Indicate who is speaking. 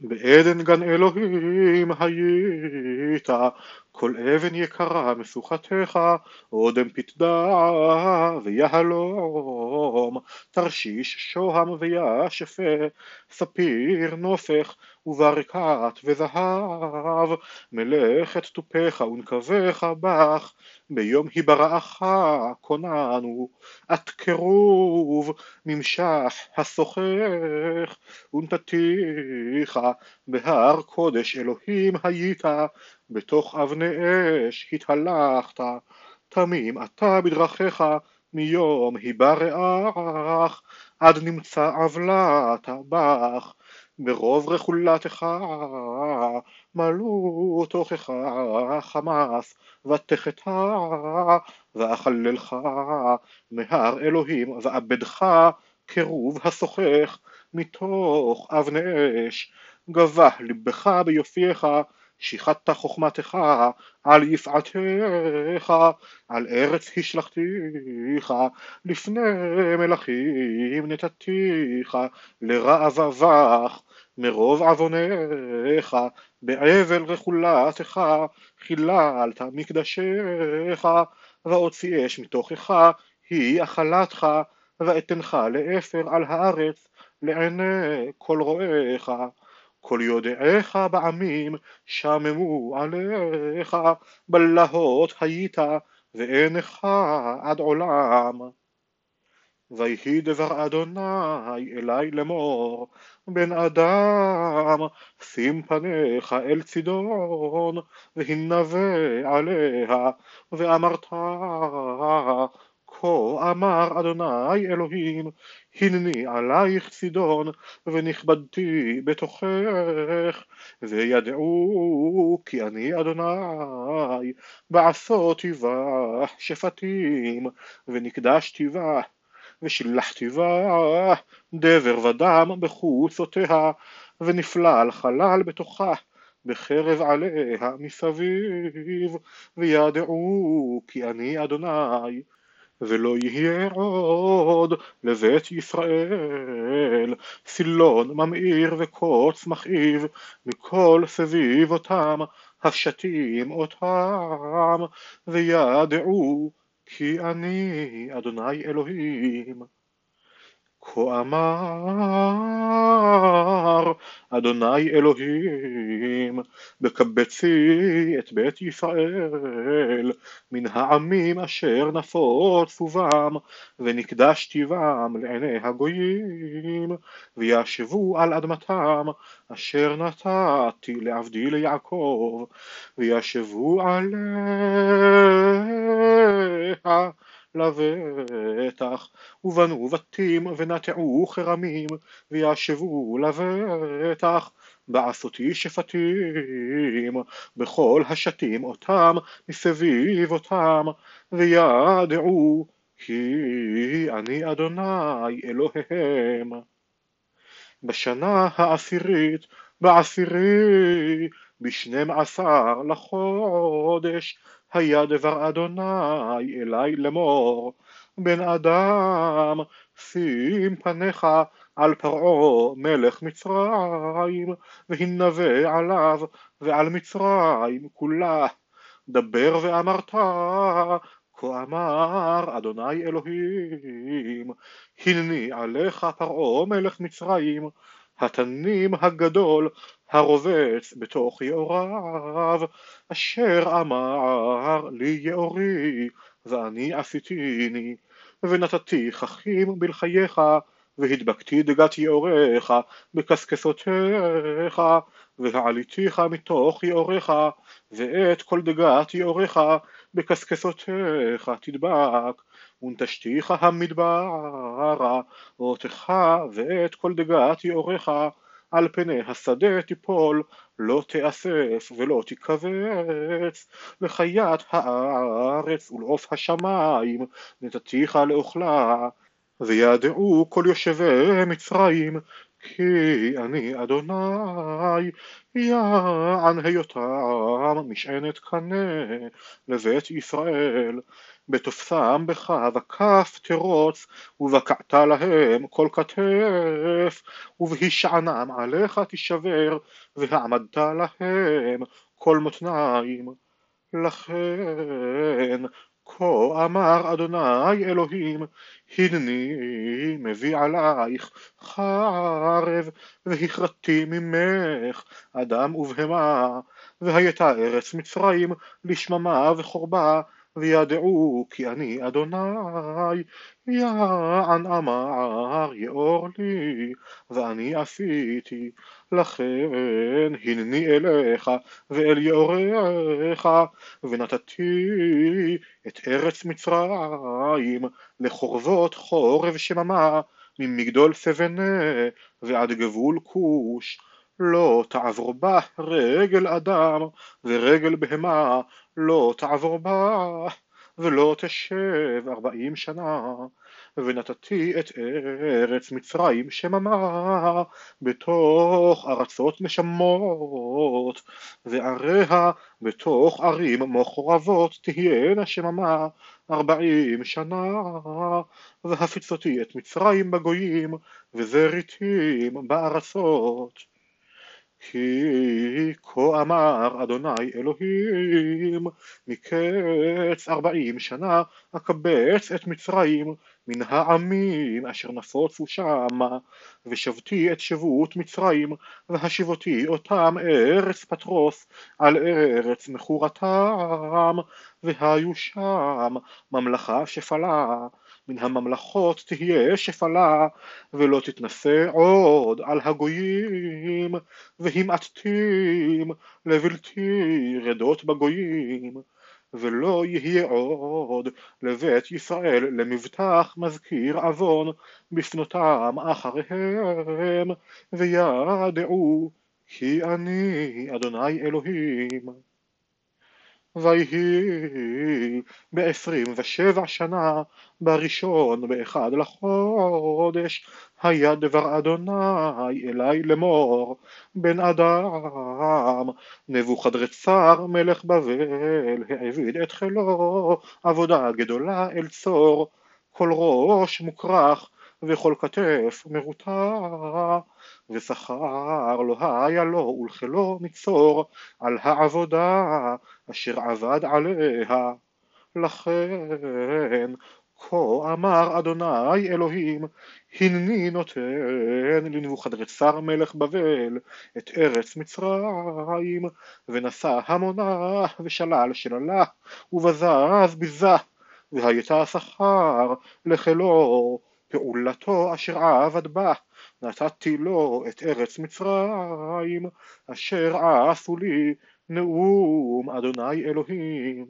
Speaker 1: בעדן גן אלוהים היית, כל אבן יקרה משוכתך, אודם פתדה ויהלום, תרשיש שוהם וישפה, ספיר נופך וברקת וזהב, מלאכת תופך ונקבך בך, ביום היברעך כוננו, את קירוב נמשך השוחך, ונתתיך בהר קודש אלוהים היית, בתוך אבני אש התהלכת, תמים אתה בדרכיך מיום היברעך, עד נמצא עוולת בך, ברוב רכולתך מלאו תוכך חמס ותחתה ואכללך מהר אלוהים ואבדך קירוב השוחך מתוך אבני אש גבה לבך ביופייך שיחת חוכמתך על יפעתך על ארץ השלכתיך לפני מלכים נתתיך לרעבבך מרוב עווניך בעבל רכולתך חיללת מקדשך והוציא אש מתוכך היא אכלתך ואתנך לאפר על הארץ לעיני כל רואיך כל יודעיך בעמים שממו עליך בלהות היית ואינך עד עולם. ויהי דבר אדוני אלי לאמור בן אדם שים פניך אל צידון והנבא עליה ואמרת כה אמר אדוני אלוהים הנני עלייך צידון ונכבדתי בתוכך וידעו כי אני אדוני. בעשות בה שפטים ונקדשתי בה ושילחתי בה דבר ודם בחוצותיה ונפלל חלל בתוכה בחרב עליה מסביב וידעו כי אני אדוני ולא יהיה עוד לבית ישראל. סילון ממאיר וקוץ מכאיב מכל סביבותם השתים אותם וידעו כי אני אדוני אלוהים כה אמר אדוני אלוהים בקבצי את בית ישראל מן העמים אשר נפוץ ובם ונקדשתי בם לעיני הגויים וישבו על אדמתם אשר נתתי לעבדי ליעקב וישבו עליה לבטח, ובנו בתים ונטעו כרמים, וישבו לבטח, בעשותי שפטים, בכל השתים אותם מסביב אותם, וידעו כי אני אדוני אלוהיהם. בשנה העשירית, בעשירי, בשנים עשר לחודש, היה דבר אדוני אלי לאמור, בן אדם, שים פניך על פרעה מלך מצרים, והנבא עליו ועל מצרים כולה. דבר ואמרת, כה אמר אדוני אלוהים, הנני עליך פרעה מלך מצרים, התנים הגדול הרובץ בתוך יאוריו, אשר אמר לי יאורי, ואני עשיתיני, ונתתי ככים בלחייך, והדבקתי דגת יאוריך בקשקשותיך, והעליתיך מתוך יאוריך, ואת כל דגת יאוריך בקשקשותיך תדבק, ונטשתיך המדברה, אותך ואת כל דגת יאוריך על פני השדה תיפול, לא תאסף ולא תכווץ, לחיית הארץ ולעוף השמיים נתתיך לאוכלה, וידעו כל יושבי מצרים, כי אני אדוני, יען היותם משענת קנה לבית ישראל, בתופסם בך וכף תרוץ, ובקעת להם כל כתף, ובהישענם עליך תישבר, והעמדת להם כל מותניים. לכן כה אמר אדוני אלוהים, הנני מביא עלייך חרב, והכרתי ממך אדם ובהמה, והייתה ארץ מצרים לשממה וחורבה, וידעו כי אני אדוני, יען אמר יאור לי, ואני עשיתי, לכן הנני אליך ואל יאוריך, ונתתי את ארץ מצרים לחורבות חורב שממה, ממגדול סבנה ועד גבול כוש, לא תעבור בה רגל אדם ורגל בהמה לא תעבור בה ולא תשב ארבעים שנה. ונתתי את ארץ מצרים שממה בתוך ארצות נשמות ועריה בתוך ערים מחורבות תהיינה שממה ארבעים שנה. והפיצותי את מצרים בגויים וזריתים בארצות כי כה אמר אדוני אלוהים מקץ ארבעים שנה אקבץ את מצרים מן העמים אשר נפוצו שמה ושבתי את שבות מצרים והשיבותי אותם ארץ פטרוס על ארץ מכורתם והיו שם ממלכה שפלה מן הממלכות תהיה שפלה, ולא תתנשא עוד על הגויים, והמעטתים לבלתי רדות בגויים, ולא יהיה עוד לבית ישראל למבטח מזכיר עוון בפנותם אחריהם, וידעו כי אני אדוני אלוהים. ויהי בעשרים ושבע שנה בראשון באחד לחודש היה דבר אדוני אלי לאמור בן אדם נבוכדרצר מלך בבל העביד את חילו עבודה גדולה אל צור כל ראש מוכרך וכל כתף מרוטה ושכר לא היה לו ולחלו מצור על העבודה אשר עבד עליה. לכן כה אמר אדוני אלוהים הנני נותן לנבוכדרצר מלך בבל את ארץ מצרים ונשא המונה ושלל שללה ובזז ביזה והייתה שכר לחילו פעולתו אשר עבד בה. נתתי לו את ארץ מצרים אשר עשו לי נאום אדוני אלוהים